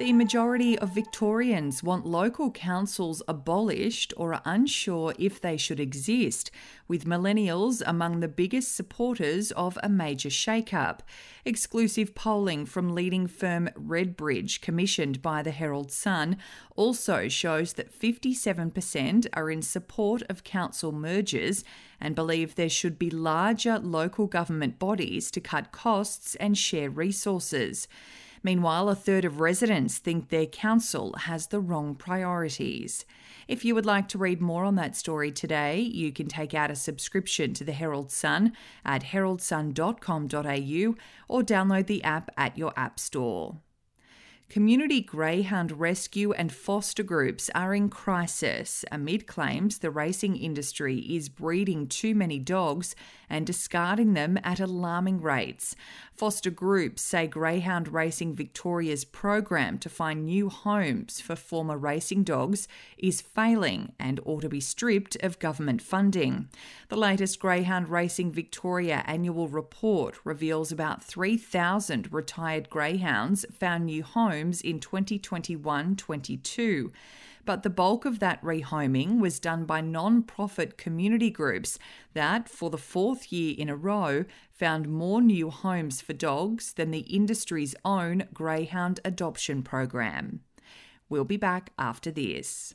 The majority of Victorians want local councils abolished or are unsure if they should exist, with millennials among the biggest supporters of a major shake-up. Exclusive polling from leading firm Redbridge, commissioned by the Herald Sun, also shows that 57% are in support of council mergers and believe there should be larger local government bodies to cut costs and share resources. Meanwhile, a third of residents think their council has the wrong priorities. If you would like to read more on that story today, you can take out a subscription to the Herald Sun at heraldsun.com.au or download the app at your app store. Community greyhound rescue and foster groups are in crisis amid claims the racing industry is breeding too many dogs and discarding them at alarming rates. Foster groups say Greyhound Racing Victoria's program to find new homes for former racing dogs is failing and ought to be stripped of government funding. The latest Greyhound Racing Victoria annual report reveals about 3,000 retired greyhounds found new homes homes in 2021 22. But the bulk of that rehoming was done by non profit community groups that, for the fourth year in a row, found more new homes for dogs than the industry's own Greyhound adoption program. We'll be back after this.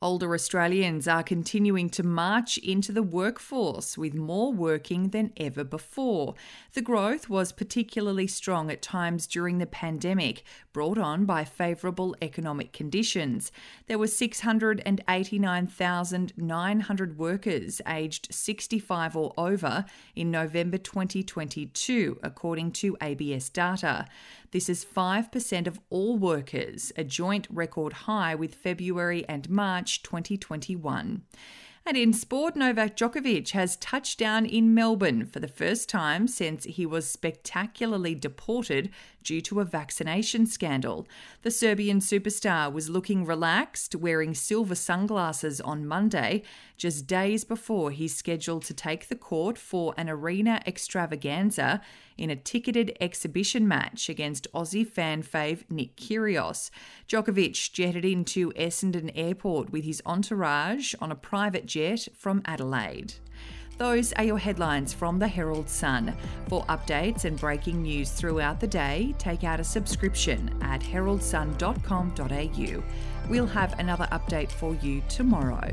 Older Australians are continuing to march into the workforce with more working than ever before. The growth was particularly strong at times during the pandemic, brought on by favourable economic conditions. There were 689,900 workers aged 65 or over in November 2022, according to ABS data. This is 5% of all workers, a joint record high with February and March 2021. And in sport, Novak Djokovic has touched down in Melbourne for the first time since he was spectacularly deported due to a vaccination scandal. The Serbian superstar was looking relaxed, wearing silver sunglasses on Monday, just days before he's scheduled to take the court for an arena extravaganza in a ticketed exhibition match against Aussie fan fave Nick Kyrgios. Djokovic jetted into Essendon Airport with his entourage on a private jet from Adelaide. Those are your headlines from the Herald Sun. For updates and breaking news throughout the day, take out a subscription at heraldsun.com.au. We'll have another update for you tomorrow.